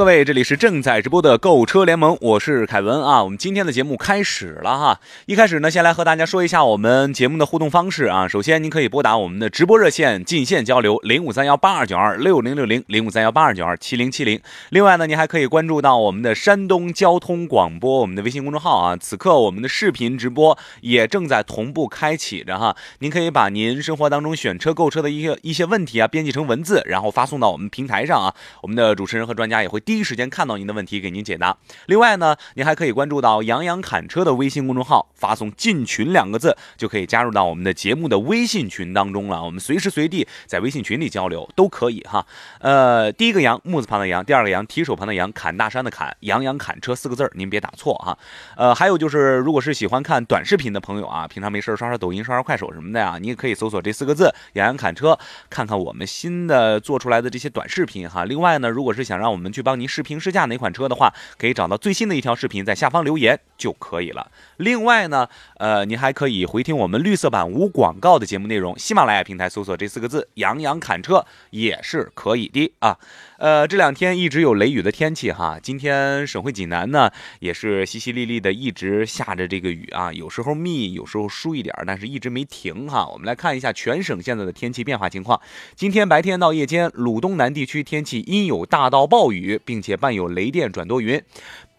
各位，这里是正在直播的购车联盟，我是凯文啊。我们今天的节目开始了哈。一开始呢，先来和大家说一下我们节目的互动方式啊。首先，您可以拨打我们的直播热线进线交流零五三幺八二九二六零六零零五三幺八二九二七零七零。另外呢，您还可以关注到我们的山东交通广。播我们的微信公众号啊，此刻我们的视频直播也正在同步开启着哈。您可以把您生活当中选车购车的一些一些问题啊，编辑成文字，然后发送到我们平台上啊。我们的主持人和专家也会第一时间看到您的问题，给您解答。另外呢，您还可以关注到杨洋侃车的微信公众号，发送进群两个字，就可以加入到我们的节目的微信群当中了。我们随时随地在微信群里交流都可以哈。呃，第一个杨木字旁的杨，第二个杨提手旁的杨，侃大山的侃，杨洋侃车四个字，您别打。错哈，呃，还有就是，如果是喜欢看短视频的朋友啊，平常没事刷刷抖音、刷刷快手什么的呀，你也可以搜索这四个字“杨洋侃车”，看看我们新的做出来的这些短视频哈。另外呢，如果是想让我们去帮您试评试驾哪款车的话，可以找到最新的一条视频，在下方留言就可以了。另外呢，呃，您还可以回听我们绿色版无广告的节目内容，喜马拉雅平台搜索这四个字“杨洋侃车”也是可以的啊。呃，这两天一直有雷雨的天气哈，今天省会济南呢也是淅淅沥沥的，一直下着这个雨啊，有时候密，有时候疏一点，但是一直没停哈。我们来看一下全省现在的天气变化情况。今天白天到夜间，鲁东南地区天气阴有大到暴雨，并且伴有雷电转多云。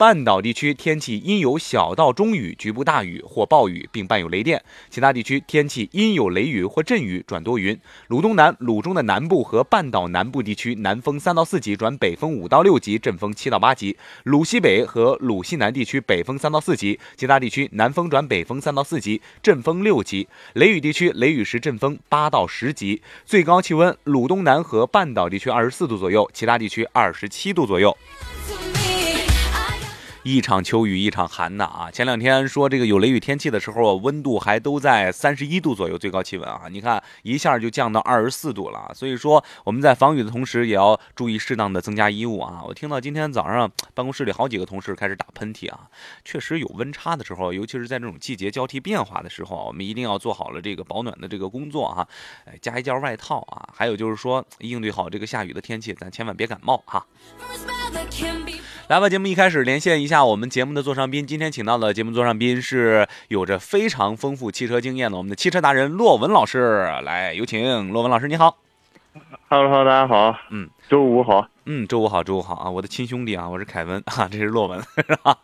半岛地区天气阴有小到中雨，局部大雨或暴雨，并伴有雷电；其他地区天气阴有雷雨或阵雨转多云。鲁东南、鲁中的南部和半岛南部地区南风三到四级转北风五到六级，阵风七到八级；鲁西北和鲁西南地区北风三到四级，其他地区南风转北风三到四级，阵风六级。雷雨地区雷雨时阵风八到十级。最高气温：鲁东南和半岛地区二十四度左右，其他地区二十七度左右。一场秋雨一场寒呐啊！前两天说这个有雷雨天气的时候，温度还都在三十一度左右，最高气温啊，你看一下就降到二十四度了。所以说我们在防雨的同时，也要注意适当的增加衣物啊。我听到今天早上办公室里好几个同事开始打喷嚏啊，确实有温差的时候，尤其是在这种季节交替变化的时候，我们一定要做好了这个保暖的这个工作哈，哎，加一件外套啊。还有就是说应对好这个下雨的天气，咱千万别感冒哈。来吧，节目一开始连线一下我们节目的座上宾。今天请到的节目座上宾是有着非常丰富汽车经验的我们的汽车达人骆文老师。来，有请骆文老师，你好。Hello，Hello，大家好。嗯，周五好。嗯，周五好，周五好啊！我的亲兄弟啊，我是凯文 啊，这是洛文，是吧？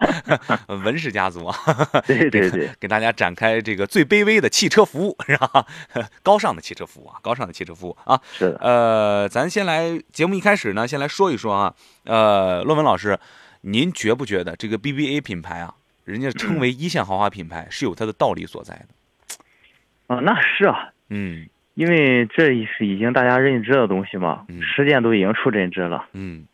文氏家族啊。对对对，给大家展开这个最卑微的汽车服务，是吧？高尚的汽车服务啊，高尚的汽车服务啊。是的。呃，咱先来节目一开始呢，先来说一说啊。呃，洛文老师。您觉不觉得这个 BBA 品牌啊，人家称为一线豪华品牌是有它的道理所在的？啊，那是啊，嗯，因为这是已经大家认知的东西嘛，实践都已经出真知了，嗯，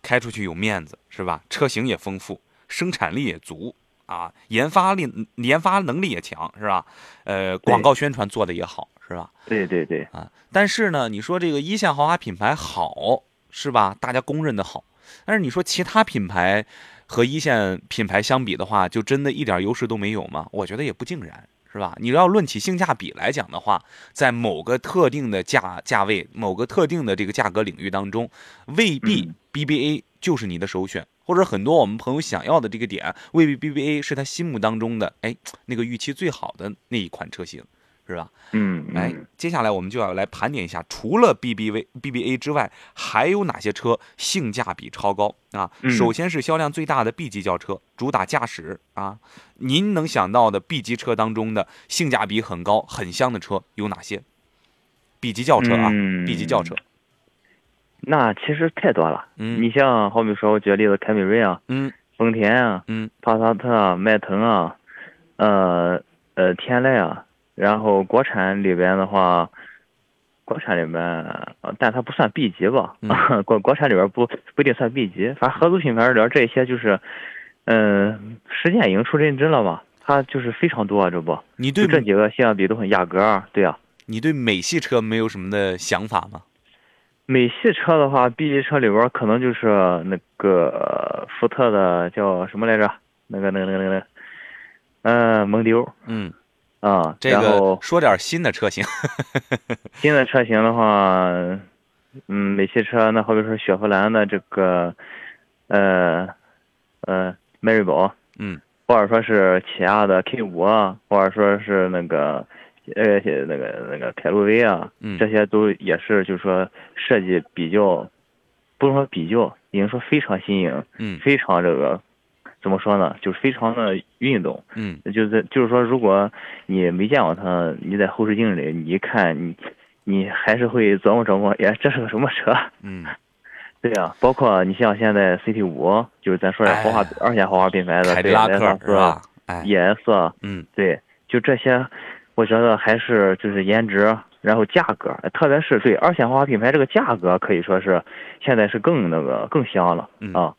开出去有面子是吧？车型也丰富，生产力也足啊，研发力研发能力也强是吧？呃，广告宣传做的也好是吧？对对对啊，但是呢，你说这个一线豪华品牌好是吧？大家公认的好。但是你说其他品牌和一线品牌相比的话，就真的一点优势都没有吗？我觉得也不尽然，是吧？你要论起性价比来讲的话，在某个特定的价价位、某个特定的这个价格领域当中，未必 BBA 就是你的首选，或者很多我们朋友想要的这个点，未必 BBA 是他心目当中的哎那个预期最好的那一款车型。是吧？嗯，哎，接下来我们就要来盘点一下，除了 B B V B B A 之外，还有哪些车性价比超高啊？首先是销量最大的 B 级轿车，主打驾驶啊。您能想到的 B 级车当中的性价比很高、很香的车有哪些？B 级轿车啊，B 级轿车，那其实太多了。嗯，你像好比说，我举个例子，凯美瑞啊，嗯，丰田啊，嗯，帕萨特啊，迈腾啊，呃呃，天籁啊。然后国产里边的话，国产里面，但它不算 B 级吧？国国产里边不不一定算 B 级，反正合资品牌里边这些就是，嗯，实践已经出认知了嘛？它就是非常多啊，这不？你对这几个性价比都很压格，对呀。你对美系车没有什么的想法吗？美系车的话，B 级车里边可能就是那个福特的叫什么来着？那个那个那个那个，嗯，蒙迪欧。嗯。啊，这个说点新的车型。新的车型的话，嗯，美系车那好比说雪佛兰的这个，呃，呃，迈锐宝，嗯，或者说是起亚的 K 五啊，或者说是那个，呃，那个那个凯路威啊，嗯，这些都也是就是说设计比较，不能说比较，已经说非常新颖，嗯，非常这个。怎么说呢？就是非常的运动，嗯，就是就是说，如果你没见过它，你在后视镜里你一看，你你还是会琢磨琢磨，哎，这是个什么车？嗯，对呀，包括你像现在 CT 五，就是咱说的豪华二线豪华品牌的凯迪拉克是吧？ES，嗯，对，就这些，我觉得还是就是颜值，然后价格，特别是对二线豪华品牌这个价格，可以说是现在是更那个更香了啊。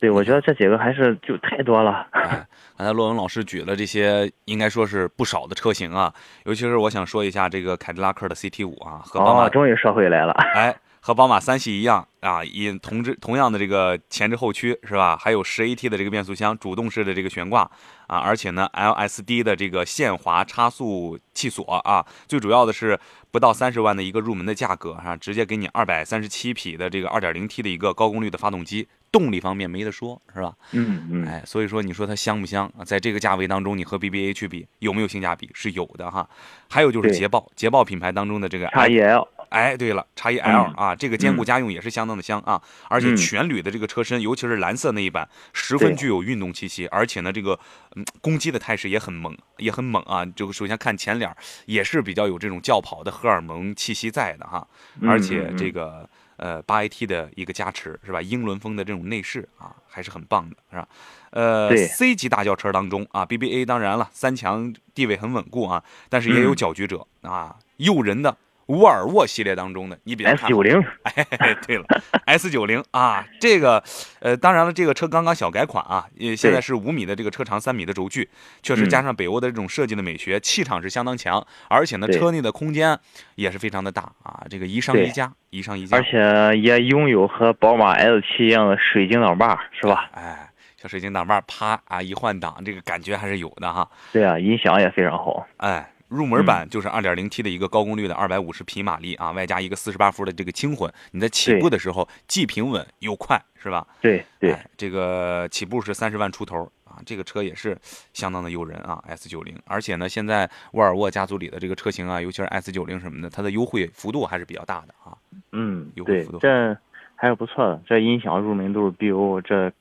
对，我觉得这几个还是就太多了。刚才洛文老师举了这些，应该说是不少的车型啊。尤其是我想说一下这个凯迪拉克的 CT 五啊，和宝马终于说回来了。哎，和宝马三系一样啊，也同之同样的这个前置后驱是吧？还有十 AT 的这个变速箱，主动式的这个悬挂啊，而且呢 LSD 的这个限滑差速器锁啊，最主要的是不到三十万的一个入门的价格啊，直接给你二百三十七匹的这个二点零 T 的一个高功率的发动机。动力方面没得说，是吧？嗯嗯，哎，所以说你说它香不香啊？在这个价位当中，你和 BBA 去比有没有性价比？是有的哈。还有就是捷豹，捷豹品牌当中的这个 x E L，哎，对了，x E L 啊，这个兼顾家用也是相当的香啊。而且全铝的这个车身，尤其是蓝色那一版，十分具有运动气息。而且呢，这个嗯攻击的态势也很猛，也很猛啊。就首先看前脸，也是比较有这种轿跑的荷尔蒙气息在的哈。而且这个。呃，八 AT 的一个加持是吧？英伦风的这种内饰啊，还是很棒的，是吧？呃，C 级大轿车当中啊，BBA 当然了，三强地位很稳固啊，但是也有搅局者啊，诱人的。沃尔沃系列当中的，你比较 S 九零，哎，对了，S 九零啊，这个，呃，当然了，这个车刚刚小改款啊，也现在是五米的这个车长，三米的轴距，确实加上北欧的这种设计的美学，气场是相当强，而且呢，车内的空间也是非常的大啊，这个宜商宜家，宜商宜家，而且也拥有和宝马 S 七一样的水晶挡把，是吧？哎，小水晶挡把，啪啊一换挡，这个感觉还是有的哈。对啊，音响也非常好，哎。入门版就是 2.0T 的一个高功率的250匹马力啊，外加一个48伏的这个轻混，你在起步的时候既平稳又快，是吧？对对，这个起步是三十万出头啊，这个车也是相当的诱人啊，S90。而且呢，现在沃尔沃家族里的这个车型啊，尤其是 S90 什么的，它的优惠幅度还是比较大的啊。嗯，优惠幅度这还是不错的。这音响入门都是 BO，这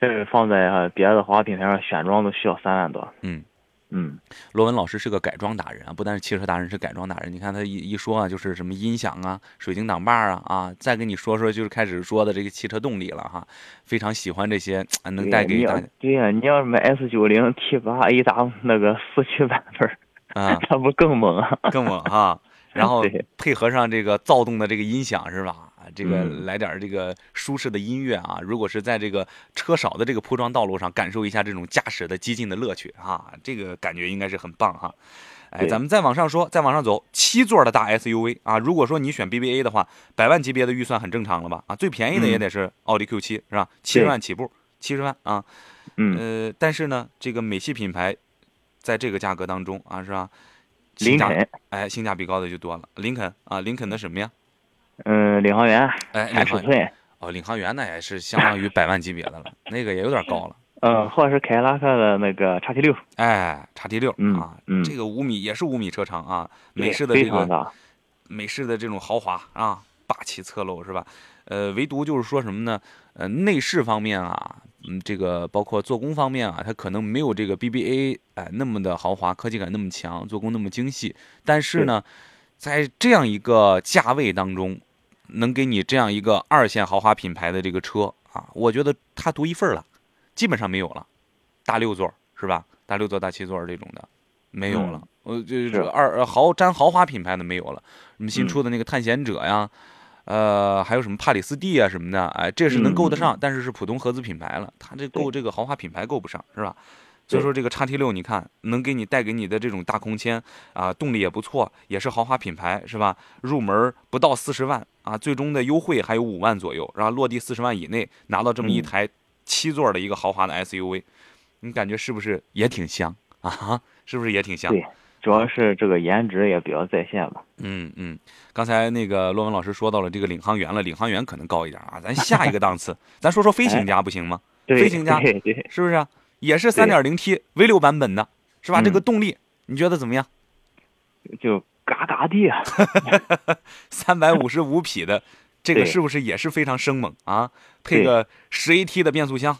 这放在别的豪华品牌上选装都需要三万多。嗯。嗯，罗文老师是个改装达人啊，不但是汽车达人，是改装达人。你看他一一说啊，就是什么音响啊、水晶挡把啊啊，再跟你说说，就是开始说的这个汽车动力了哈。非常喜欢这些能带给大家。对呀，你要是买 S 九零 T 八 A W 那个四驱版本啊，那不更猛啊？更猛哈！然后 配合上这个躁动的这个音响是吧？这个来点这个舒适的音乐啊！如果是在这个车少的这个铺装道路上，感受一下这种驾驶的激进的乐趣啊，这个感觉应该是很棒哈。哎，咱们再往上说，再往上走，七座的大 SUV 啊，如果说你选 BBA 的话，百万级别的预算很正常了吧？啊，最便宜的也得是奥迪 Q7 是吧？七十万起步，七十万啊。嗯。呃，但是呢，这个美系品牌在这个价格当中啊，是吧？林肯，哎，性价比高的就多了。林肯啊，林肯的什么呀？嗯，领航员，哎，三尺寸，哦，领航员那也是相当于百万级别的了，那个也有点高了。嗯，或者是凯迪拉克的那个叉 T 六，哎，叉 T 六啊，这个五米也是五米车长啊，美式的这个美式的这种豪华啊，霸气侧漏是吧？呃，唯独就是说什么呢？呃，内饰方面啊，嗯，这个包括做工方面啊，它可能没有这个 BBA 哎那么的豪华，科技感那么强，做工那么精细，但是呢，在这样一个价位当中。能给你这样一个二线豪华品牌的这个车啊，我觉得它独一份了，基本上没有了。大六座是吧？大六座、大七座这种的，没有了。呃，就是二豪沾豪华品牌的没有了。什么新出的那个探险者呀，呃，还有什么帕里斯蒂啊什么的，哎，这是能够得上，但是是普通合资品牌了。它这够这个豪华品牌够不上，是吧？所以说这个叉 T 六，你看能给你带给你的这种大空间啊，动力也不错，也是豪华品牌，是吧？入门不到四十万啊，最终的优惠还有五万左右，然后落地四十万以内拿到这么一台七座的一个豪华的 SUV，你感觉是不是也挺香啊？是不是也挺香？对，主要是这个颜值也比较在线吧。嗯嗯，刚才那个骆文老师说到了这个领航员了，领航员可能高一点啊，咱下一个档次，咱说说飞行家不行吗？飞行家是不是？也是三点零 T V 六版本的，是吧？这个动力你觉得怎么样？就嘎嘎地，三百五十五匹的，这个是不是也是非常生猛啊？配个十 AT 的变速箱，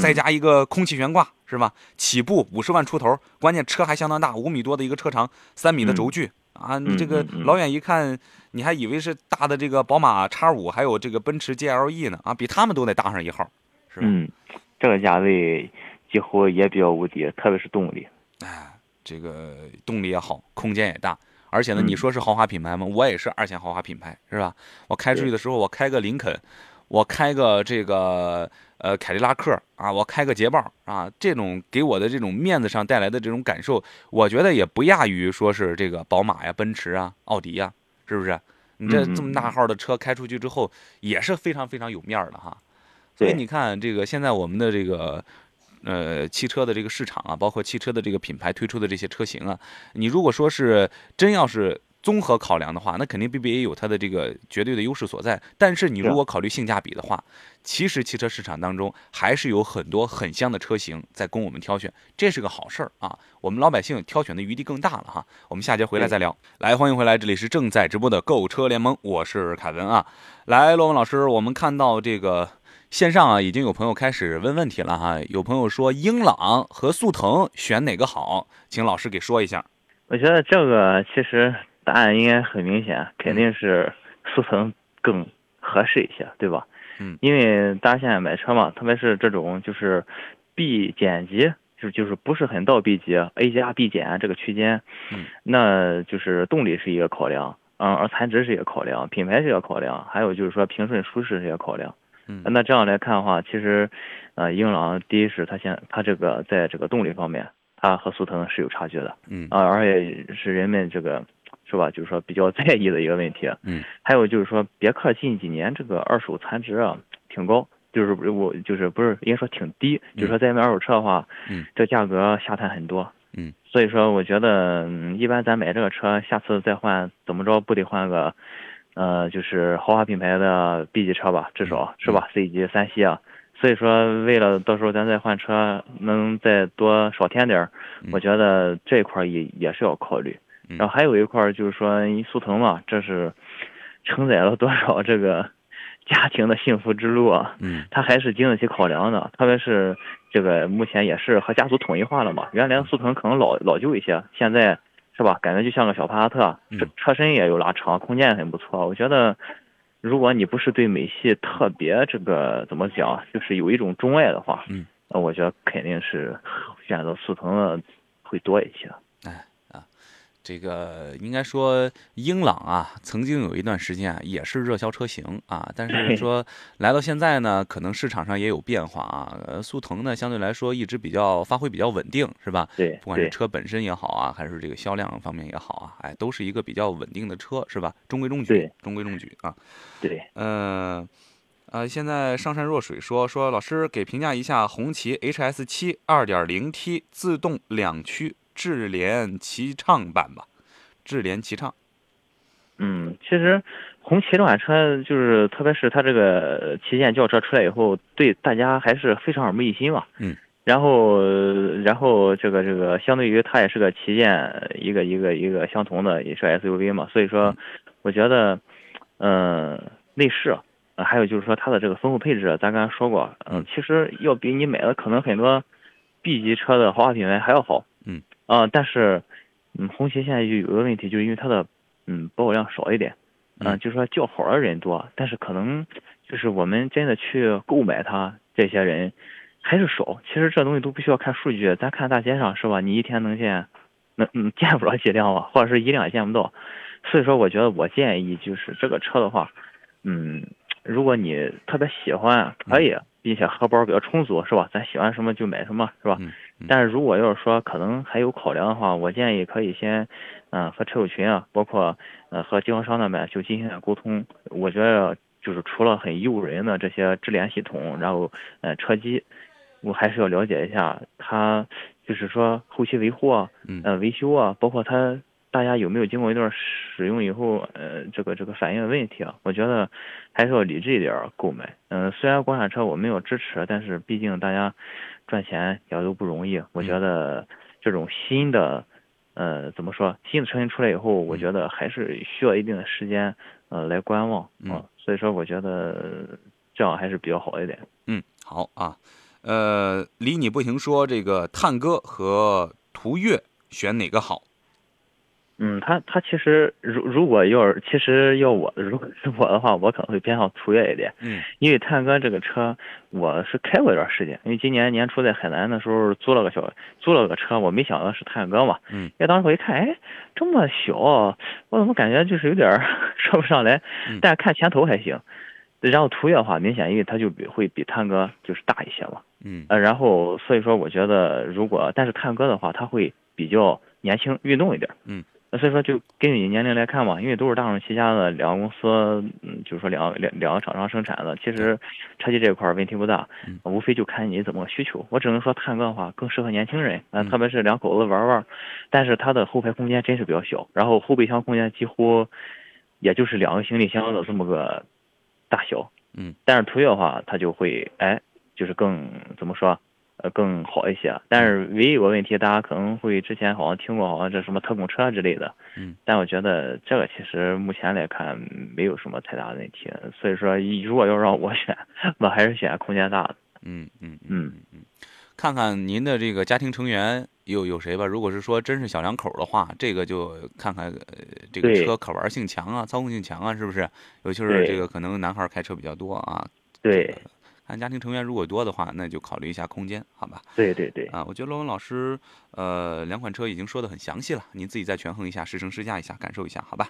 再加一个空气悬挂，是吧？起步五十万出头，关键车还相当大，五米多的一个车长，三米的轴距啊！你这个老远一看，你还以为是大的这个宝马叉五，还有这个奔驰 GLE 呢啊！比他们都得大上一号，是吧？嗯，这个价位。几乎也比较无敌，特别是动力，哎，这个动力也好，空间也大，而且呢，你说是豪华品牌吗？我也是二线豪华品牌，是吧？我开出去的时候，我开个林肯，我开个这个呃凯迪拉克啊，我开个捷豹啊，这种给我的这种面子上带来的这种感受，我觉得也不亚于说是这个宝马呀、奔驰啊、奥迪呀，是不是？你这这么大号的车开出去之后，也是非常非常有面儿的哈。所以你看，这个现在我们的这个。呃，汽车的这个市场啊，包括汽车的这个品牌推出的这些车型啊，你如果说是真要是综合考量的话，那肯定 BBA 有它的这个绝对的优势所在。但是你如果考虑性价比的话，其实汽车市场当中还是有很多很香的车型在供我们挑选，这是个好事儿啊。我们老百姓挑选的余地更大了哈。我们下节回来再聊。来，欢迎回来，这里是正在直播的购车联盟，我是凯文啊。来，罗文老师，我们看到这个。线上啊，已经有朋友开始问问题了哈。有朋友说英朗和速腾选哪个好，请老师给说一下。我觉得这个其实答案应该很明显，肯定是速腾更合适一些，对吧？嗯。因为大家现在买车嘛，特别是这种就是 B 减级，就就是不是很到 B 级，A 加 B 减这个区间，嗯，那就是动力是一个考量，嗯，而残值是一个考量，品牌是一个考量，还有就是说平顺舒适是一个考量。嗯，那这样来看的话，其实，呃，英朗第一是它现它这个在这个动力方面，它和速腾是有差距的，嗯。啊，而且是人们这个是吧，就是说比较在意的一个问题，嗯，还有就是说别克近几年这个二手残值啊挺高，就是我就是不是应该说挺低，就是说在买二手车的话，嗯，这价格下探很多，嗯，所以说我觉得一般咱买这个车，下次再换怎么着不得换个。呃，就是豪华品牌的 B 级车吧，至少是吧？C 级、三系啊，所以说为了到时候咱再换车能再多少添点儿，我觉得这一块也也是要考虑。然后还有一块就是说，速腾嘛，这是承载了多少这个 家庭的幸福之路啊？嗯，它还是经得起考量的，特别是这个目前也是和家族统一化了嘛。原来速腾可能老老旧一些，现在。是吧？感觉就像个小帕萨特，车车身也有拉长，空间也很不错。我觉得，如果你不是对美系特别这个怎么讲，就是有一种钟爱的话，嗯，那我觉得肯定是选择速腾的会多一些。这个应该说，英朗啊，曾经有一段时间啊，也是热销车型啊。但是说 来到现在呢，可能市场上也有变化啊。呃，速腾呢，相对来说一直比较发挥比较稳定，是吧？对，不管是车本身也好啊，还是这个销量方面也好啊，哎，都是一个比较稳定的车，是吧？中规中矩，中规中矩啊。对，嗯，呃，现在上善若水说说，老师给评价一下红旗 HS 七 2.0T 自动两驱。智联齐畅版吧，智联齐畅。嗯，其实红旗这款车就是，特别是它这个旗舰轿车出来以后，对大家还是非常耳目一新嘛。嗯。然后，然后这个这个，相对于它也是个旗舰，一个一个一个相同的也是 SUV 嘛，所以说，我觉得，嗯，内饰，还有就是说它的这个丰富配置，咱刚才说过，嗯，其实要比你买的可能很多 B 级车的豪华品牌还要好。嗯。啊，但是，嗯，红旗现在就有个问题，就是因为它的，嗯，保有量少一点，嗯，就是说叫好的人多，但是可能就是我们真的去购买它这些人还是少。其实这东西都不需要看数据，咱看大街上是吧？你一天能见能嗯见不着几辆吧，或者是一辆也见不到。所以说，我觉得我建议就是这个车的话，嗯，如果你特别喜欢，可以，并且荷包比较充足，是吧？咱喜欢什么就买什么，是吧？但是如果要是说可能还有考量的话，我建议可以先，嗯，和车友群啊，包括呃和经销商那边就进行点沟通。我觉得就是除了很诱人的这些智联系统，然后呃车机，我还是要了解一下它，就是说后期维护啊，呃维修啊，包括它。大家有没有经过一段使用以后，呃，这个这个反映的问题啊？我觉得还是要理智一点购买。嗯，虽然国产车我没有支持，但是毕竟大家赚钱也都不容易。我觉得这种新的，呃，怎么说？新的车型出来以后，我觉得还是需要一定的时间，呃，来观望啊。所以说，我觉得这样还是比较好一点。嗯，好啊。呃，离你不行说这个探歌和途岳选哪个好？嗯，他他其实如如果要是其实要我如果是我的话，我可能会偏向途岳一点。嗯，因为探戈这个车我是开过一段时间，因为今年年初在海南的时候租了个小租了个车，我没想到是探戈嘛。嗯，因为当时我一看，哎，这么小，我怎么感觉就是有点 说不上来？嗯，但看前头还行。然后途岳的话，明显因为它就比会比探戈就是大一些嘛。嗯，呃，然后所以说我觉得如果但是探戈的话，它会比较年轻运动一点。嗯。所以说，就根据你年龄来看嘛，因为都是大众旗下的两个公司，嗯，就是说两两两个厂商生产的，其实车机这一块问题不大，无非就看你怎么需求。我只能说探戈的话更适合年轻人，啊，特别是两口子玩玩。但是它的后排空间真是比较小，然后后备箱空间几乎也就是两个行李箱的这么个大小，嗯。但是途岳的话，它就会哎，就是更怎么说？呃，更好一些，但是唯一有个问题，大家可能会之前好像听过，好像这什么特供车之类的，嗯，但我觉得这个其实目前来看没有什么太大的问题，所以说如果要让我选，我还是选空间大的，嗯嗯嗯嗯，看看您的这个家庭成员有有谁吧，如果是说真是小两口的话，这个就看看这个车可玩性强啊，操控性强啊，是不是？尤其是这个可能男孩开车比较多啊，对。看家庭成员如果多的话，那就考虑一下空间，好吧？对对对。啊，我觉得罗文老师，呃，两款车已经说的很详细了，您自己再权衡一下，试乘试驾一下，感受一下，好吧？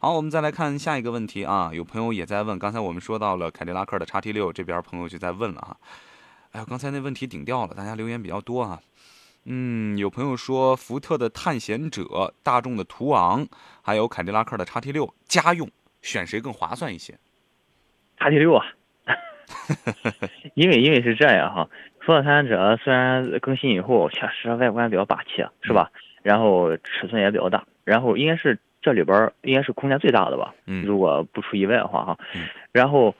好，我们再来看下一个问题啊，有朋友也在问，刚才我们说到了凯迪拉克的叉 T 六，这边朋友就在问了啊，哎呀，刚才那问题顶掉了，大家留言比较多啊。嗯，有朋友说福特的探险者、大众的途昂，还有凯迪拉克的叉 T 六，家用选谁更划算一些？叉 T 六啊。因为因为是这样哈，福特探险者虽然更新以后确实外观比较霸气，是吧？然后尺寸也比较大，然后应该是这里边应该是空间最大的吧？嗯，如果不出意外的话哈。嗯。然后，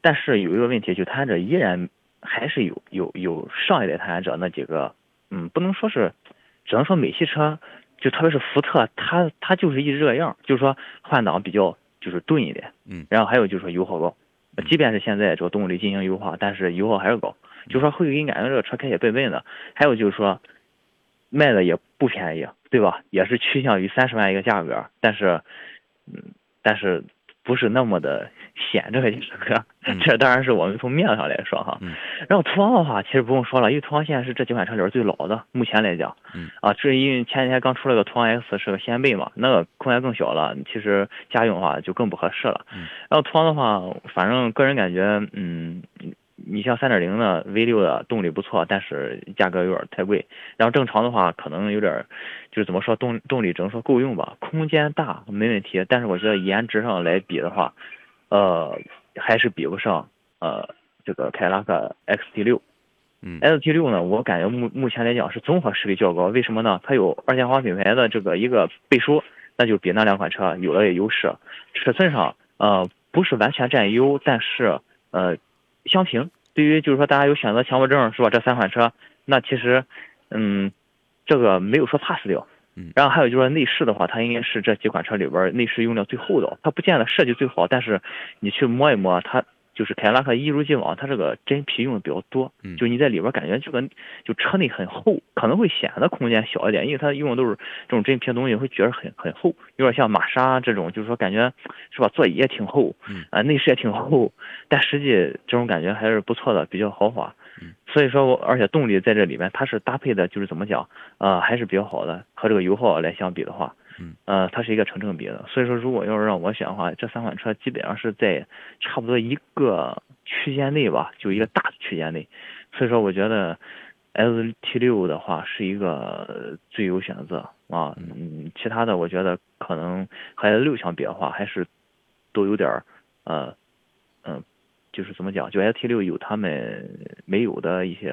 但是有一个问题，就探险者依然还是有有有上一代探险者那几个，嗯，不能说是，只能说美系车，就特别是福特，它它就是一直这样，就是说换挡比较就是钝一点。嗯。然后还有就是说油耗高。即便是现在这个动力进行优化，但是油耗还是高，就说会给你感觉这个车开起笨笨的。还有就是说，卖的也不便宜，对吧？也是趋向于三十万一个价格，但是，嗯，但是。不是那么的显这个车，这当然是我们从面上来说哈。然后途昂的话，其实不用说了，因为途昂现在是这几款车里边最老的，目前来讲。啊，这是因为前几天刚出了个途昂 X，是个掀背嘛，那个空间更小了，其实家用的话就更不合适了。然后途昂的话，反正个人感觉，嗯。你像三点零的 V 六的动力不错，但是价格有点太贵。然后正常的话，可能有点，就是怎么说动动力只能说够用吧，空间大没问题。但是我觉得颜值上来比的话，呃，还是比不上呃这个凯迪拉克 XT 六。嗯，XT 六呢，我感觉目目前来讲是综合实力较高。为什么呢？它有二线豪华品牌的这个一个背书，那就比那两款车有了优势。尺寸上呃不是完全占优，但是呃。相平，对于就是说大家有选择强迫症是吧？这三款车，那其实，嗯，这个没有说 pass 掉。嗯。然后还有就是说内饰的话，它应该是这几款车里边内饰用料最厚的，它不见得设计最好，但是你去摸一摸它。就是凯迪拉克一如既往，它这个真皮用的比较多，就你在里边感觉这个就车内很厚，可能会显得空间小一点，因为它用的都是这种真皮的东西，会觉得很很厚，有点像玛莎这种，就是说感觉是吧，座椅也挺厚，啊内饰也挺厚，但实际这种感觉还是不错的，比较豪华。所以说我而且动力在这里面它是搭配的，就是怎么讲，呃，还是比较好的，和这个油耗来相比的话，嗯，呃，它是一个成正比的。所以说，如果要是让我选的话，这三款车基本上是在差不多一个区间内吧，就一个大的区间内。所以说，我觉得 S T 六的话是一个最优选择啊。嗯，其他的我觉得可能和 S 六相比的话，还是都有点儿呃，嗯。就是怎么讲，就 S T 六有他们没有的一些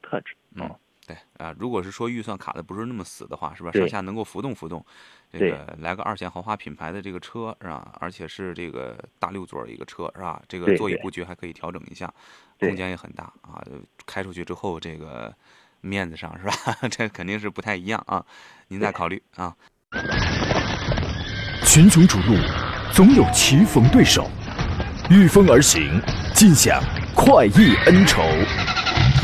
特质啊。对啊，如果是说预算卡的不是那么死的话，是吧？上下能够浮动浮动，这个来个二线豪华品牌的这个车是吧？而且是这个大六座一个车是吧？这个座椅布局还可以调整一下，空间也很大啊。开出去之后，这个面子上是吧？这肯定是不太一样啊。您再考虑啊。群雄逐鹿，总有棋逢对手。御风而行，尽享快意恩仇，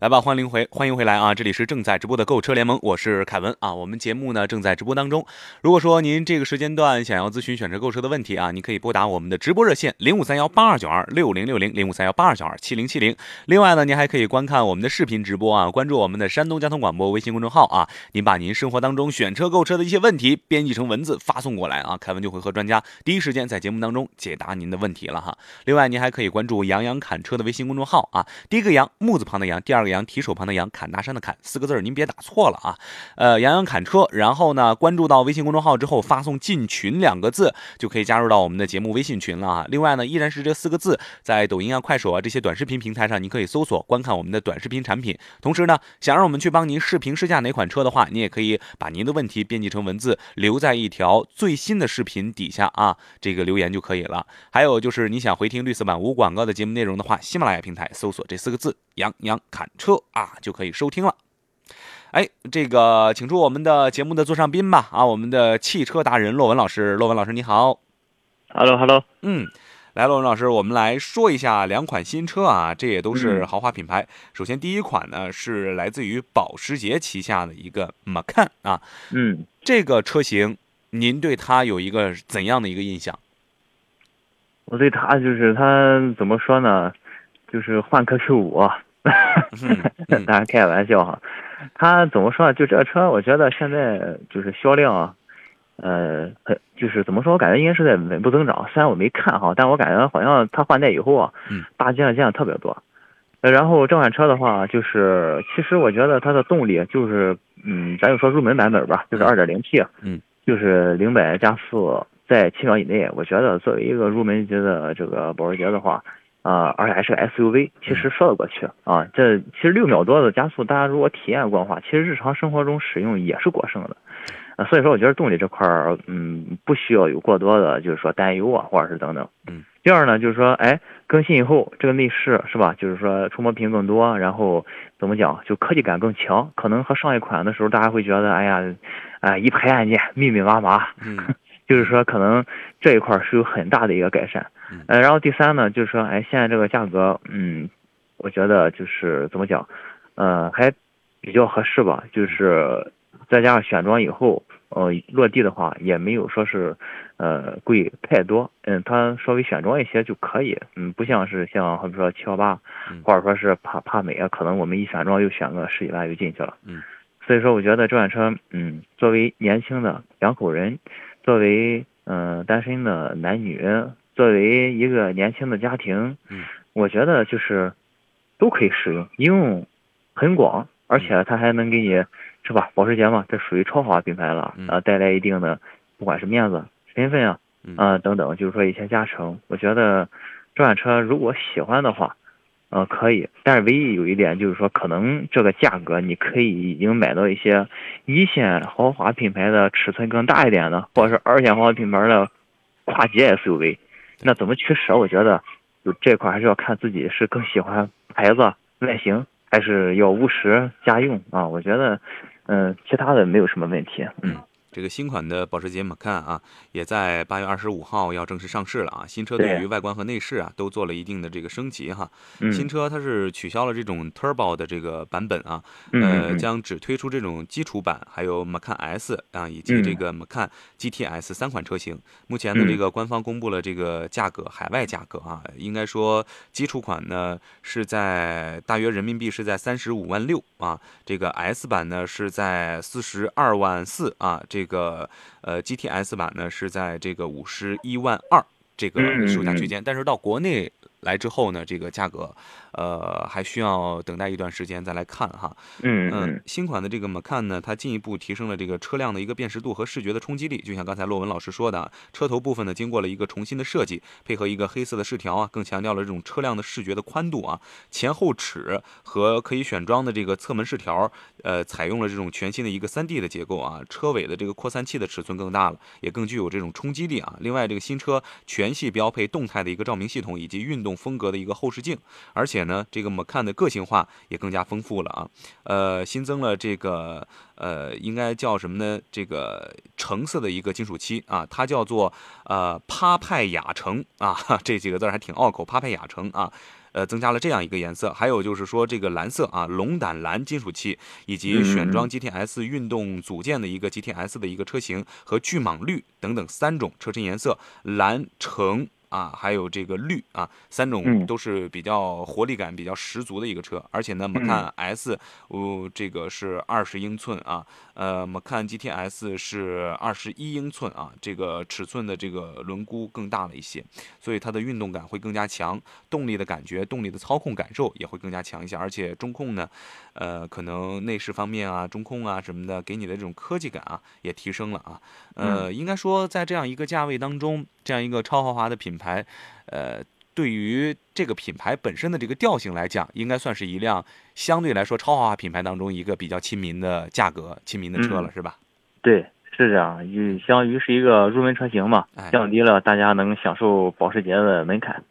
来吧，欢迎回，欢迎回来啊！这里是正在直播的购车联盟，我是凯文啊。我们节目呢正在直播当中。如果说您这个时间段想要咨询选车购车的问题啊，您可以拨打我们的直播热线零五三幺八二九二六零六零零五三幺八二九二七零七零。另外呢，您还可以观看我们的视频直播啊，关注我们的山东交通广播微信公众号啊。您把您生活当中选车购车的一些问题编辑成文字发送过来啊，凯文就会和专家第一时间在节目当中解答您的问题了哈。另外，您还可以关注杨洋侃车的微信公众号啊，第一个杨木字旁的杨，第二个杨提手旁的杨。砍大山的砍四个字您别打错了啊。呃，杨洋砍车，然后呢，关注到微信公众号之后，发送进群两个字，就可以加入到我们的节目微信群了啊。另外呢，依然是这四个字，在抖音啊、快手啊这些短视频平台上，您可以搜索观看我们的短视频产品。同时呢，想让我们去帮您视频试驾哪款车的话，你也可以把您的问题编辑成文字，留在一条最新的视频底下啊，这个留言就可以了。还有就是你想回听绿色版无广告的节目内容的话，喜马拉雅平台搜索这四个字“杨洋砍车”啊，就。可以收听了，哎，这个请出我们的节目的座上宾吧，啊，我们的汽车达人洛文老师，洛文老师你好，Hello，Hello，嗯，来，骆文老师，我们来说一下两款新车啊，这也都是豪华品牌。首先第一款呢是来自于保时捷旗下的一个 Macan 啊，嗯，这个车型您对它有一个怎样的一个印象？我对它就是它怎么说呢，就是换颗 Q 五。当然开玩笑哈，他怎么说呢？就这车，我觉得现在就是销量，呃，很就是怎么说？我感觉应该是在稳步增长。虽然我没看哈，但我感觉好像它换代以后啊，大件件特别多。然后这款车的话，就是其实我觉得它的动力就是，嗯，咱就说入门版本吧，就是二点零 T，嗯，就是零百加速在七秒以内。我觉得作为一个入门级的这个保时捷的话。啊，而且还是个 SUV，其实说得过去啊。这其实六秒多的加速，大家如果体验过的话，其实日常生活中使用也是过剩的。啊，所以说我觉得动力这块儿，嗯，不需要有过多的，就是说担忧啊，或者是等等。嗯。第二呢，就是说，哎，更新以后这个内饰是吧？就是说触摸屏更多，然后怎么讲，就科技感更强。可能和上一款的时候，大家会觉得，哎呀，啊，一排按键密密麻麻。嗯。就是说，可能这一块是有很大的一个改善。呃，然后第三呢，就是说，哎，现在这个价格，嗯，我觉得就是怎么讲，呃，还比较合适吧。就是再加上选装以后，呃，落地的话也没有说是，呃，贵太多。嗯，它稍微选装一些就可以。嗯，不像是像好比说七幺八，或者说是帕帕美啊，可能我们一选装又选个十几万就进去了。嗯，所以说我觉得这款车，嗯，作为年轻的两口人，作为嗯单身的男女。作为一个年轻的家庭，嗯，我觉得就是都可以使用，应用很广，而且它还能给你，是吧？保时捷嘛，这属于超豪华品牌了，啊，带来一定的不管是面子、身份啊，啊等等，就是说一些加成。我觉得这款车如果喜欢的话，呃，可以，但是唯一有一点就是说，可能这个价格你可以已经买到一些一线豪华品牌的尺寸更大一点的，或者是二线豪华品牌的跨界 SUV。那怎么取舍？我觉得，就这块还是要看自己是更喜欢牌子外形，还是要务实家用啊。我觉得，嗯，其他的没有什么问题。嗯这个新款的保时捷 Macan 啊，也在八月二十五号要正式上市了啊。新车对于外观和内饰啊，都做了一定的这个升级哈。新车它是取消了这种 Turbo 的这个版本啊，呃，将只推出这种基础版，还有 Macan S 啊，以及这个 Macan GTS 三款车型。目前呢，这个官方公布了这个价格，海外价格啊，应该说基础款呢是在大约人民币是在三十五万六啊，这个 S 版呢是在四十二万四啊，这。个呃，GTS 版呢是在这个五十一万二这个售价区间，但是到国内。来之后呢，这个价格，呃，还需要等待一段时间再来看哈。嗯嗯，新款的这个 Macan 呢，它进一步提升了这个车辆的一个辨识度和视觉的冲击力。就像刚才洛文老师说的，车头部分呢，经过了一个重新的设计，配合一个黑色的饰条啊，更强调了这种车辆的视觉的宽度啊。前后齿和可以选装的这个侧门饰条，呃，采用了这种全新的一个 3D 的结构啊。车尾的这个扩散器的尺寸更大了，也更具有这种冲击力啊。另外，这个新车全系标配动态的一个照明系统以及运动。风格的一个后视镜，而且呢，这个我们看的个性化也更加丰富了啊。呃，新增了这个呃，应该叫什么呢？这个橙色的一个金属漆啊，它叫做呃帕派雅橙啊，这几个字还挺拗口，帕派雅橙啊。呃，增加了这样一个颜色，还有就是说这个蓝色啊，龙胆蓝金属漆，以及选装 GTS 运动组件的一个 GTS 的一个车型和巨蟒绿等等三种车身颜色，蓝橙。啊，还有这个绿啊，三种都是比较活力感比较十足的一个车，而且呢，我们看 S，哦，这个是二十英寸啊，呃，我们看 GTS 是二十一英寸啊，这个尺寸的这个轮毂更大了一些，所以它的运动感会更加强，动力的感觉、动力的操控感受也会更加强一些，而且中控呢，呃，可能内饰方面啊，中控啊什么的，给你的这种科技感啊也提升了啊，呃，应该说在这样一个价位当中。这样一个超豪华的品牌，呃，对于这个品牌本身的这个调性来讲，应该算是一辆相对来说超豪华品牌当中一个比较亲民的价格、亲民的车了，是吧？对，是这样，就相当于是一个入门车型嘛，降低了大家能享受保时捷的门槛。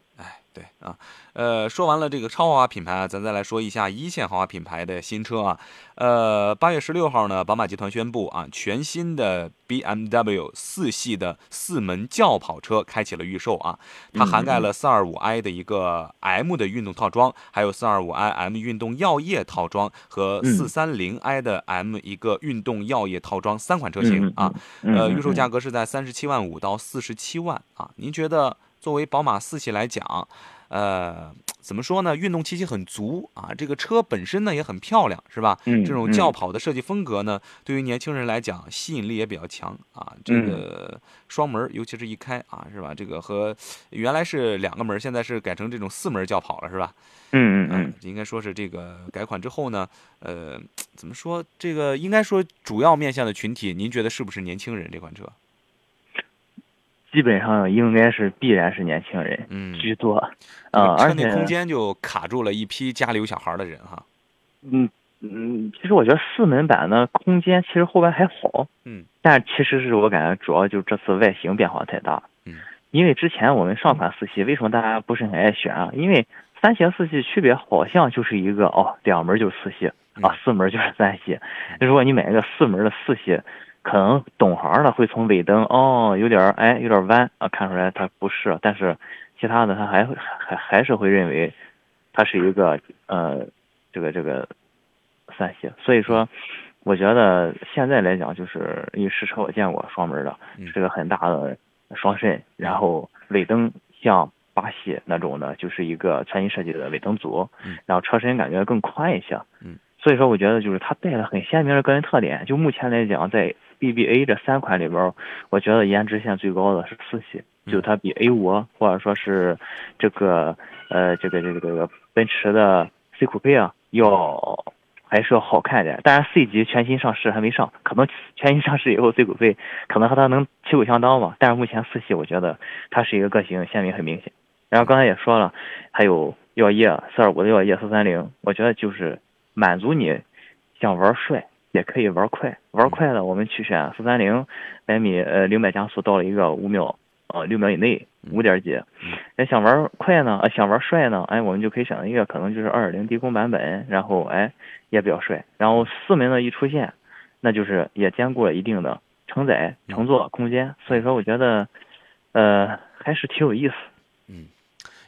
哎，对啊。呃，说完了这个超豪华品牌啊，咱再来说一下一线豪华品牌的新车啊。呃，八月十六号呢，宝马集团宣布啊，全新的 BMW 四系的四门轿跑车开启了预售啊。它涵盖了 425i 的一个 M 的运动套装，还有 425i M 运动耀夜套装和 430i 的 M 一个运动耀夜套装三款车型啊。呃，预售价格是在三十七万五到四十七万啊。您觉得作为宝马四系来讲？呃，怎么说呢？运动气息很足啊，这个车本身呢也很漂亮，是吧？嗯，这种轿跑的设计风格呢，对于年轻人来讲吸引力也比较强啊。这个双门，尤其是一开啊，是吧？这个和原来是两个门，现在是改成这种四门轿跑了，是吧？嗯嗯嗯，应该说是这个改款之后呢，呃，怎么说？这个应该说主要面向的群体，您觉得是不是年轻人这款车？基本上应该是必然是年轻人居多，啊，而且空间就卡住了一批家里有小孩的人哈。嗯嗯，其实我觉得四门版的空间其实后边还好，嗯，但其实是我感觉主要就这次外形变化太大，嗯，因为之前我们上款四系为什么大家不是很爱选啊？因为三系四系区别好像就是一个哦，两门就是四系啊，四门就是三系。如果你买一个四门的四系。可能懂行的会从尾灯哦，有点哎，有点弯啊，看出来它不是，但是其他的他还会还还是会认为它是一个呃这个这个三系，所以说我觉得现在来讲就是因为实车我见过双门的，是个很大的双肾，然后尾灯像巴系那种的，就是一个全新设计的尾灯组，然后车身感觉更宽一些，嗯，所以说我觉得就是它带了很鲜明的个人特点，就目前来讲在。BBA 这三款里边，我觉得颜值线最高的是四系，就它比 A 五或者说是这个呃这个这个这个奔驰的 C 酷配啊，要还是要好看点。当然 C 级全新上市还没上，可能全新上市以后 C 酷配可能和它能旗鼓相当吧。但是目前四系我觉得它是一个个性鲜明很明显。然后刚才也说了，还有耀夜四二五的耀夜四三零，我觉得就是满足你想玩帅。也可以玩快，玩快了我们去选四三零，百米呃零百加速到了一个五秒，呃六秒以内，五点几。哎想玩快呢，呃想玩帅呢，哎我们就可以选择一个可能就是二点零低功版本，然后哎也比较帅。然后四门的一出现，那就是也兼顾了一定的承载乘坐空间，所以说我觉得，呃，还是挺有意思。嗯。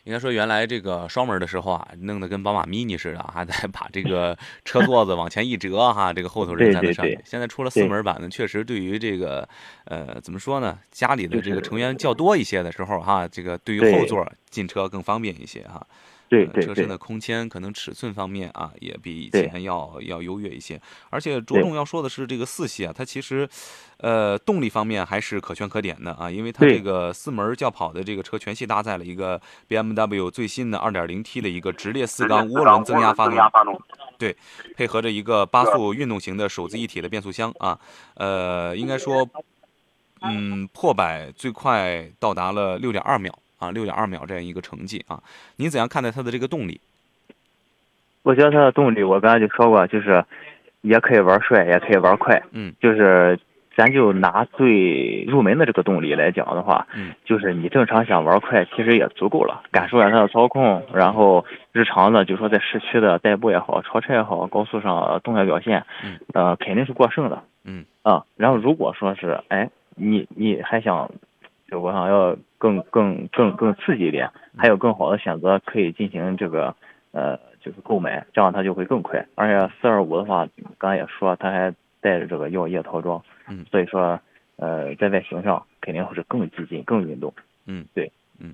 应该说，原来这个双门的时候啊，弄得跟宝马 mini 似的，还得把这个车座子往前一折哈，这个后头人才能上去。现在出了四门版的，确实对于这个，呃，怎么说呢？家里的这个成员较多一些的时候哈，这个对于后座进车更方便一些哈。对对车身的空间可能尺寸方面啊，也比以前要要优越一些。而且着重要说的是，这个四系啊，它其实，呃，动力方面还是可圈可点的啊，因为它这个四门轿跑的这个车全系搭载了一个 BMW 最新的 2.0T 的一个直列四缸涡轮增压发动，对，配合着一个八速运动型的手自一体的变速箱啊，呃，应该说，嗯，破百最快到达了六点二秒。啊，六点二秒这样一个成绩啊，你怎样看待它的这个动力？我觉得它的动力，我刚才就说过，就是也可以玩帅，也可以玩快。嗯，就是咱就拿最入门的这个动力来讲的话，嗯，就是你正常想玩快，其实也足够了，感受一下它的操控，然后日常的，就说在市区的代步也好，超车也好，高速上动态表现，嗯，呃，肯定是过剩的。嗯啊，然后如果说是，哎，你你还想，就我想要。更更更更刺激一点，还有更好的选择可以进行这个呃就是购买，这样它就会更快。而且四二五的话，刚才也说它还带着这个药液套装，嗯，所以说呃在外形上肯定会是更激进、更运动。嗯，对，嗯，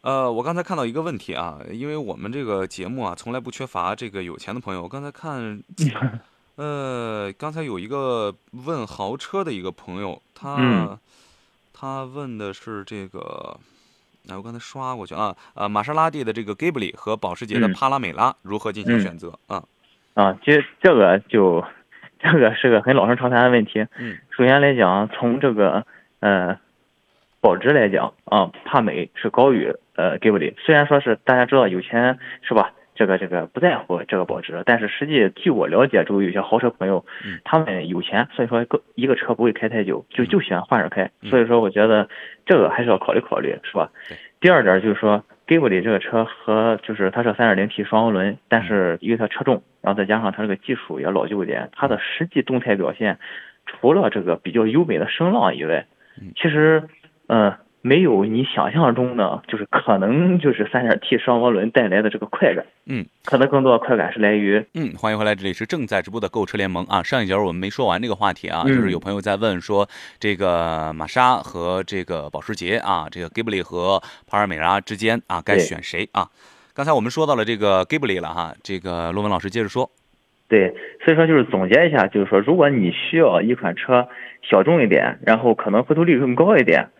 呃，我刚才看到一个问题啊，因为我们这个节目啊从来不缺乏这个有钱的朋友。我刚才看，呃，刚才有一个问豪车的一个朋友，他。他问的是这个，那我刚才刷过去啊，呃，玛莎拉蒂的这个 Ghibli 和保时捷的帕拉梅拉如何进行选择啊？啊，其实这个就这个是个很老生常谈的问题。嗯，首先来讲，从这个呃保值来讲啊，帕美是高于呃 Ghibli，虽然说是大家知道有钱是吧？这个这个不在乎这个保值，但是实际据我了解，周围有些豪车朋友，他们有钱，所以说个一个车不会开太久，就就喜欢换着开。所以说，我觉得这个还是要考虑考虑，是吧？第二点就是说，Ghibli 这个车和就是它是 3.0T 双涡轮，但是因为它车重，然后再加上它这个技术也老旧一点，它的实际动态表现，除了这个比较优美的声浪以外，其实，嗯。没有你想象中的，就是可能就是三点 T 双涡轮带来的这个快感，嗯，可能更多的快感是来于，嗯，欢迎回来，这里是正在直播的购车联盟啊。上一节我们没说完这个话题啊，就是有朋友在问说，这个玛莎和这个保时捷啊，这个 Ghibli 和帕尔美拉之间啊，该选谁啊？刚才我们说到了这个 Ghibli 了哈，这个罗文老师接着说，对，所以说就是总结一下，就是说如果你需要一款车小众一点，然后可能回头率更高一点。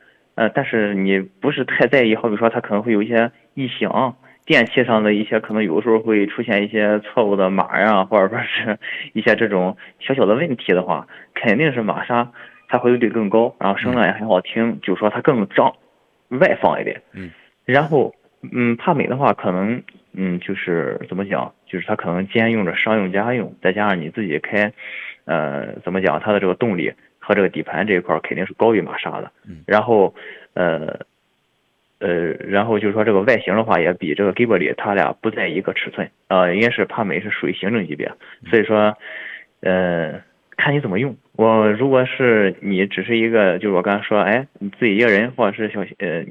呃，但是你不是太在意，好比说它可能会有一些异响，电器上的一些可能有的时候会出现一些错误的码呀，或者说是一些这种小小的问题的话，肯定是玛莎它回头率更高，然后声浪也很好听，就说它更张外放一点。嗯，然后嗯，帕美的话可能嗯就是怎么讲，就是它可能兼用着商用家用，再加上你自己开，呃，怎么讲，它的这个动力。和这个底盘这一块肯定是高于玛莎的，然后，呃，呃，然后就是说这个外形的话也比这个 Ghibli 它俩不在一个尺寸，呃，应该是帕美是属于行政级别，所以说，呃。看你怎么用。我如果是你只是一个，就是我刚才说，哎，你自己一个人，或者是小呃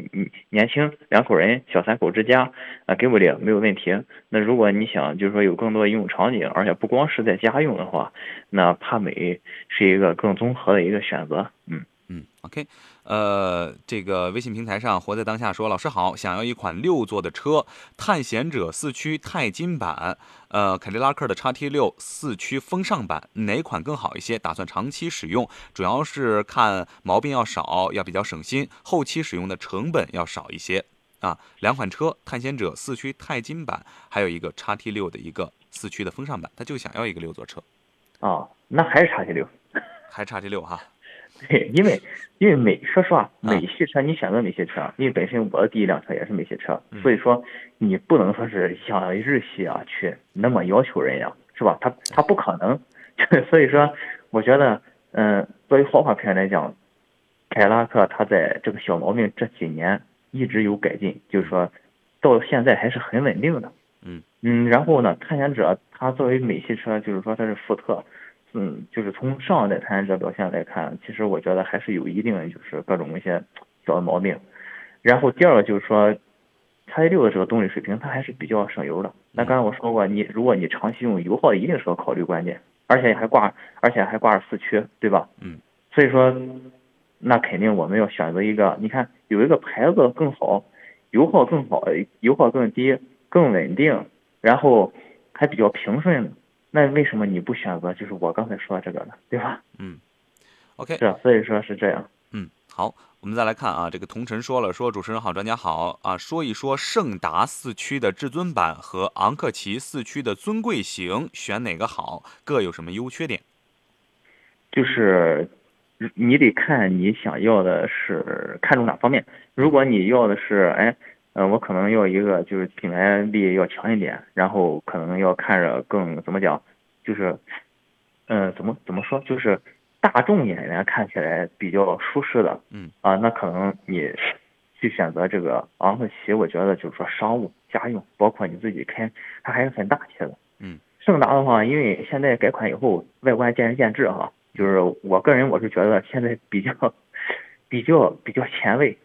年轻两口人，小三口之家，啊，给不了没有问题。那如果你想就是说有更多应用场景，而且不光是在家用的话，那帕美是一个更综合的一个选择。嗯嗯，OK。呃，这个微信平台上活在当下说，老师好，想要一款六座的车，探险者四驱钛金版，呃，凯迪拉克的叉 T 六四驱风尚版，哪款更好一些？打算长期使用，主要是看毛病要少，要比较省心，后期使用的成本要少一些啊。两款车，探险者四驱钛金版，还有一个叉 T 六的一个四驱的风尚版，他就想要一个六座车。啊，那还是叉 T 六，还叉 T 六哈。对，因为因为美，说实话，美系车你选择美系车，因为本身我的第一辆车也是美系车，所以说你不能说是像日系啊去那么要求人家，是吧？他他不可能，所以说我觉得，嗯，作为豪华品牌来讲，凯迪拉克它在这个小毛病这几年一直有改进，就是说到现在还是很稳定的。嗯嗯，然后呢，探险者它作为美系车，就是说它是福特。嗯，就是从上一代参赛者表现来看，其实我觉得还是有一定的就是各种一些小的毛病。然后第二个就是说，叉 E 六的这个动力水平它还是比较省油的。那刚才我说过，你如果你长期用油耗，一定是个考虑关键，而且还挂，而且还挂着四驱，对吧？嗯。所以说，那肯定我们要选择一个，你看有一个牌子更好，油耗更好，油耗更低，更稳定，然后还比较平顺的。那为什么你不选择就是我刚才说的这个呢？对吧？嗯，OK，是，所以说是这样。嗯，好，我们再来看啊，这个同晨说了，说主持人好，专家好啊，说一说胜达四驱的至尊版和昂克旗四驱的尊贵型选哪个好，各有什么优缺点？就是你得看你想要的是看重哪方面。如果你要的是，哎。嗯，我可能要一个就是品牌力要强一点，然后可能要看着更怎么讲，就是，嗯，怎么怎么说，就是大众演员看起来比较舒适的，嗯，啊，那可能你去选择这个昂克旗，我觉得就是说商务家用，包括你自己开，它还是很大气的，嗯，胜达的话，因为现在改款以后，外观见仁见智哈，就是我个人我是觉得现在比较 比较比较前卫，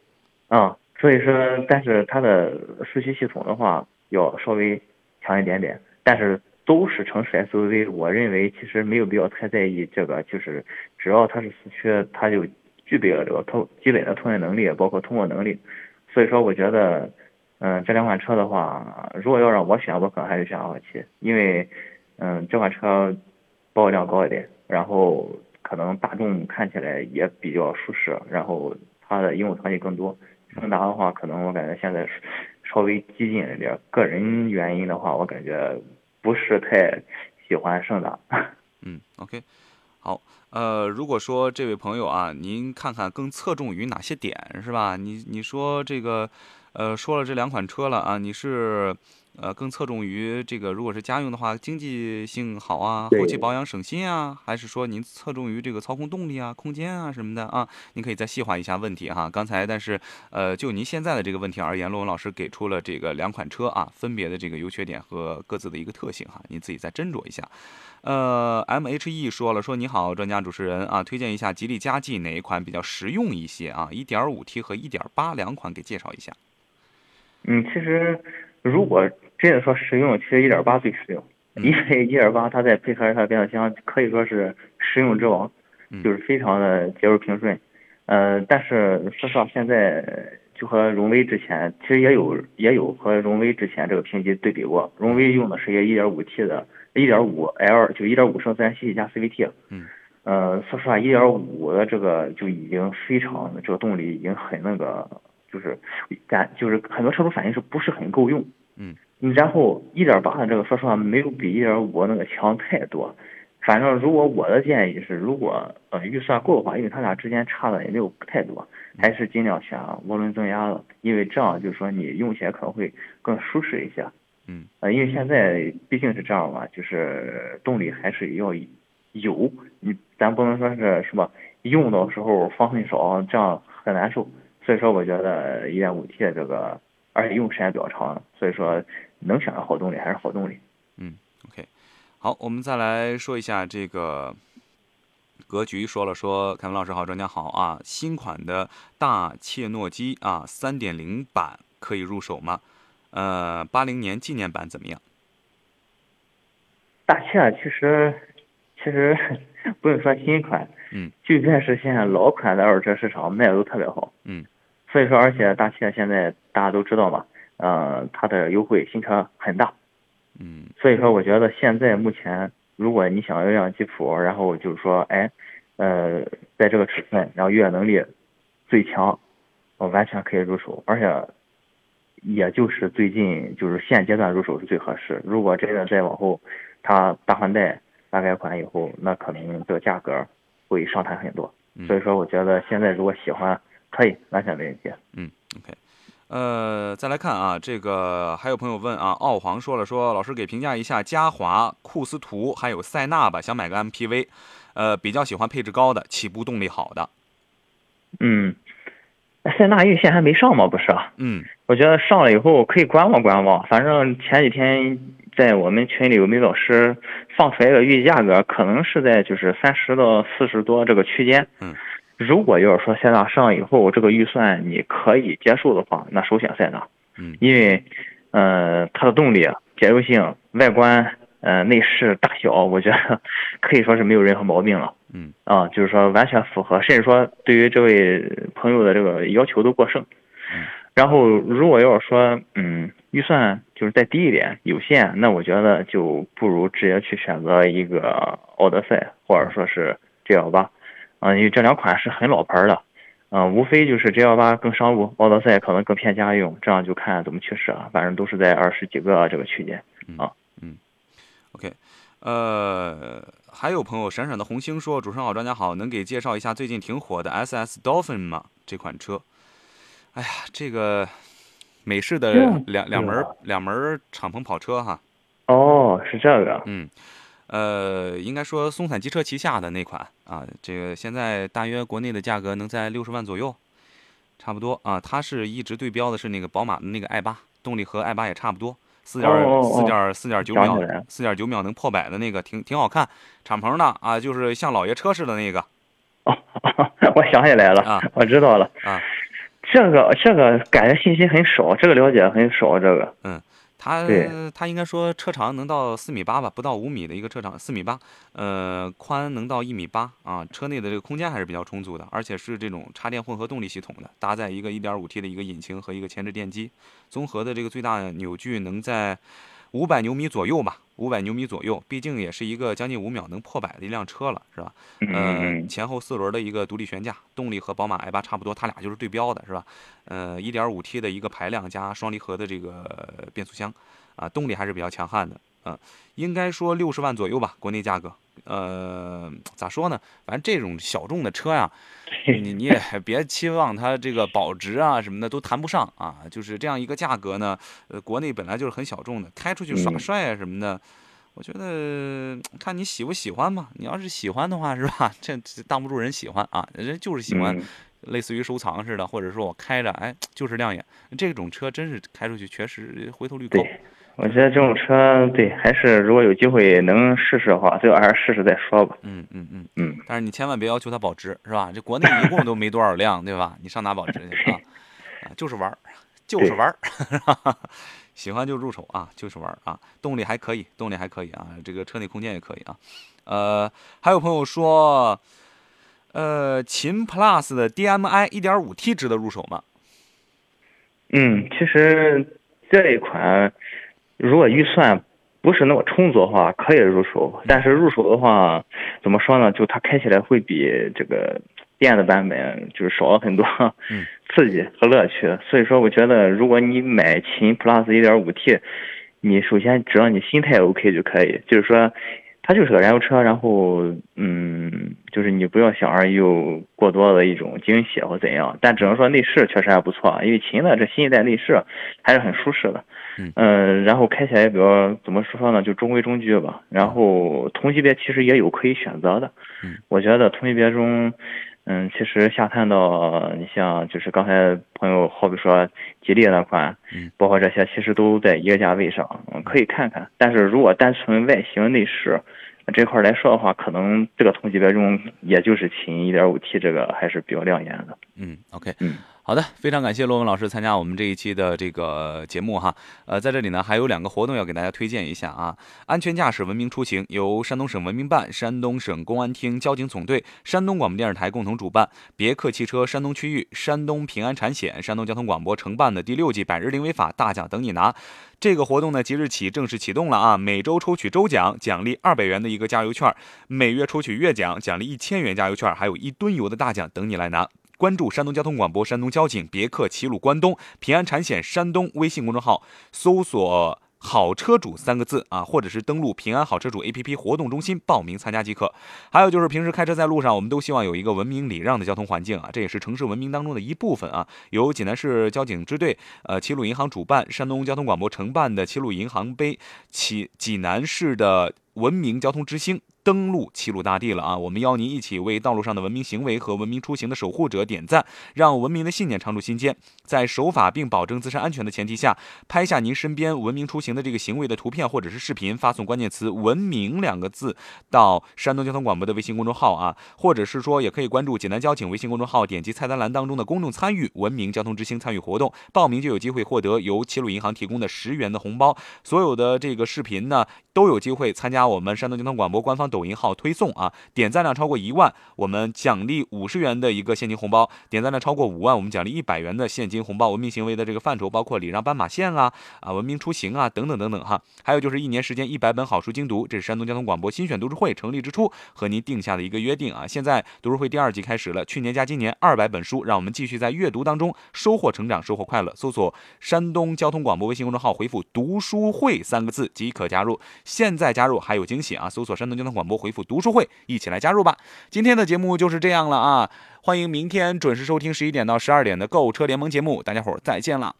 啊。所以说，但是它的四驱系统的话要稍微强一点点，但是都是城市 SUV，我认为其实没有必要太在意这个，就是只要它是四驱，它就具备了这个通基本的通运能力，包括通过能力。所以说，我觉得，嗯，这两款车的话，如果要让我选，我可能还是选昂克旗，因为，嗯，这款车保有量高一点，然后可能大众看起来也比较舒适，然后它的应用场景更多。胜达的话，可能我感觉现在稍微激进一点。个人原因的话，我感觉不是太喜欢胜达。嗯，OK，好，呃，如果说这位朋友啊，您看看更侧重于哪些点是吧？你你说这个，呃，说了这两款车了啊，你是？呃，更侧重于这个，如果是家用的话，经济性好啊，后期保养省心啊，还是说您侧重于这个操控动力啊、空间啊什么的啊？您可以再细化一下问题哈。刚才但是呃，就您现在的这个问题而言，罗文老师给出了这个两款车啊，分别的这个优缺点和各自的一个特性哈，您自己再斟酌一下。呃，M H E 说了，说你好，专家主持人啊，推荐一下吉利嘉际哪一款比较实用一些啊一点五 T 和一点八两款给介绍一下。嗯，其实如果真的说实用，其实一点八最实用，因为一点八它再配合它变速箱，可以说是实用之王，就是非常的节奏平顺。呃，但是说实话，现在就和荣威之前其实也有也有和荣威之前这个评级对比过，荣威用的是一个一点五 T 的，一点五 L 就一点五升自然吸气加 CVT。嗯。呃，说实话，一点五的这个就已经非常这个动力已经很那个，就是感就是很多车主反映是不是很够用。嗯。然后一点八的这个，说实话没有比一点五那个强太多。反正如果我的建议是，如果呃预算够的话，因为它俩之间差的也没有太多，还是尽量选涡轮增压的，因为这样就是说你用起来可能会更舒适一些。嗯。呃，因为现在毕竟是这样嘛，就是动力还是要有，你咱不能说是是吧？用的时候方很少，这样很难受。所以说，我觉得一点五 T 的这个，而且用时间比较长，所以说。能选个好动力还是好动力。嗯，OK，好，我们再来说一下这个格局。说了说，凯文老师好，专家好啊。新款的大切诺基啊，三点零版可以入手吗？呃，八零年纪念版怎么样？大切其实其实不用说新款，嗯，就算是现在老款的二手车市场卖的都特别好，嗯，所以说而且大切现在大家都知道嘛。呃，它的优惠新车很大，嗯，所以说我觉得现在目前，如果你想要一辆吉普，然后就是说，哎，呃，在这个尺寸，然后越野能力最强，我完全可以入手，而且也就是最近就是现阶段入手是最合适。如果真的再往后，它大换代、大改款以后，那可能这个价格会上弹很多。所以说，我觉得现在如果喜欢，可以完全没问题。嗯，OK。呃，再来看啊，这个还有朋友问啊，奥皇说了说，老师给评价一下嘉华、库斯图还有塞纳吧，想买个 MPV，呃，比较喜欢配置高的，起步动力好的。嗯，塞纳预线还没上吗，不是？嗯，我觉得上了以后可以观望观望，反正前几天在我们群里有位老师放出来一个预计价格，可能是在就是三十到四十多这个区间。嗯，如果要是说塞纳上以后这个预算你可以接受的话，那首选塞纳。嗯，因为，呃，它的动力、节油性、外观、呃内饰大小，我觉得可以说是没有任何毛病了。嗯，啊，就是说完全符合，甚至说对于这位朋友的这个要求都过剩。嗯，然后如果要是说，嗯。预算就是再低一点，有限，那我觉得就不如直接去选择一个奥德赛，或者说是 G L 八，啊，因为这两款是很老牌的，嗯，无非就是 G L 八更商务，奥德赛可能更偏家用，这样就看怎么去试了，反正都是在二十几个这个区间啊。嗯，OK，呃，还有朋友闪闪的红星说，主持人好，专家好，能给介绍一下最近挺火的 SS Dolphin 吗？这款车？哎呀，这个。美式的两两门两门敞篷跑车哈，哦，是这个，嗯，呃，应该说松散机车旗下的那款啊，这个现在大约国内的价格能在六十万左右，差不多啊。它是一直对标的是那个宝马的那个 i 八，动力和 i 八也差不多，四点四点四点九秒，四点九秒能破百的那个，挺挺好看，敞篷的啊，就是像老爷车似的那个。哦，我想起来了啊，我知道了啊。这个这个感觉信息很少，这个了解很少。这个，嗯，它它应该说车长能到四米八吧，不到五米的一个车长，四米八，呃，宽能到一米八啊。车内的这个空间还是比较充足的，而且是这种插电混合动力系统的，搭载一个 1.5T 的一个引擎和一个前置电机，综合的这个最大扭矩能在。五百牛米左右吧，五百牛米左右，毕竟也是一个将近五秒能破百的一辆车了，是吧？嗯。前后四轮的一个独立悬架，动力和宝马 i 八差不多，它俩就是对标的，是吧？呃，一点五 T 的一个排量加双离合的这个变速箱，啊，动力还是比较强悍的。嗯，应该说六十万左右吧，国内价格。呃，咋说呢？反正这种小众的车呀，你你也别期望它这个保值啊什么的都谈不上啊。就是这样一个价格呢，呃，国内本来就是很小众的，开出去耍帅啊什么的，我觉得看你喜不喜欢嘛。你要是喜欢的话，是吧？这挡不住人喜欢啊，人家就是喜欢，类似于收藏似的，或者说我开着，哎，就是亮眼。这种车真是开出去确实回头率高。我觉得这种车，对，还是如果有机会能试试的话，最好还是试试再说吧。嗯嗯嗯嗯。但是你千万别要求它保值，是吧？这国内一共都没多少辆，对吧？你上哪保值去啊？啊，就是玩儿，就是玩儿，喜欢就入手啊，就是玩儿啊。动力还可以，动力还可以啊，这个车内空间也可以啊。呃，还有朋友说，呃，秦 PLUS 的 DMI 1.5T 值得入手吗？嗯，其实这一款。如果预算不是那么充足的话，可以入手。但是入手的话，怎么说呢？就它开起来会比这个电的版本就是少了很多 刺激和乐趣。所以说，我觉得如果你买秦 Plus 1.5T，你首先只要你心态 OK 就可以。就是说，它就是个燃油车，然后嗯，就是你不要想着有过多的一种惊喜或怎样。但只能说内饰确实还不错，因为秦的这新一代内饰还是很舒适的。嗯，然后开起来比较怎么说呢，就中规中矩吧。然后同级别其实也有可以选择的。嗯，我觉得同级别中，嗯，其实下探到你像就是刚才朋友好比说吉利那款，嗯，包括这些其实都在一个价位上，嗯，可以看看。但是如果单纯外形内饰这块来说的话，可能这个同级别中也就是秦 1.5T 这个还是比较亮眼的。嗯，OK，嗯。好的，非常感谢罗文老师参加我们这一期的这个节目哈。呃，在这里呢还有两个活动要给大家推荐一下啊。安全驾驶文明出行由山东省文明办、山东省公安厅交警总队、山东广播电视台共同主办，别克汽车山东区域、山东平安产险、山东交通广播承办的第六季百日零违法大奖等你拿。这个活动呢即日起正式启动了啊！每周抽取周奖，奖励二百元的一个加油券；每月抽取月奖，奖励一千元加油券，还有一吨油的大奖等你来拿。关注山东交通广播、山东交警、别克齐鲁关东、平安产险山东微信公众号，搜索“好车主”三个字啊，或者是登录平安好车主 APP 活动中心报名参加即可。还有就是平时开车在路上，我们都希望有一个文明礼让的交通环境啊，这也是城市文明当中的一部分啊。由济南市交警支队、呃齐鲁银行主办、山东交通广播承办的齐鲁银行杯，齐济南市的文明交通之星。登陆齐鲁大地了啊！我们邀您一起为道路上的文明行为和文明出行的守护者点赞，让文明的信念常驻心间。在守法并保证自身安全的前提下，拍下您身边文明出行的这个行为的图片或者是视频，发送关键词“文明”两个字到山东交通广播的微信公众号啊，或者是说也可以关注济南交警微信公众号，点击菜单栏当中的公众参与“文明交通之星”参与活动，报名就有机会获得由齐鲁银行提供的十元的红包。所有的这个视频呢，都有机会参加我们山东交通广播官方抖音号推送啊！点赞量超过一万，我们奖励五十元的一个现金红包；点赞量超过五万，我们奖励一百元的现金红包。文明行为的这个范畴包括礼让斑马线啊、啊文明出行啊等等等等哈。还有就是一年时间一百本好书精读，这是山东交通广播新选读书会成立之初和您定下的一个约定啊。现在读书会第二季开始了，去年加今年二百本书，让我们继续在阅读当中收获成长，收获快乐。搜索山东交通广播微信公众号，回复“读书会”三个字即可加入。现在加入还有惊喜啊！搜索山东交通广播，回复“读书会”，一起来加入吧。今天的节目就是这样了啊！欢迎明天准时收听十一点到十二点的购车联盟节目，大家伙再见了。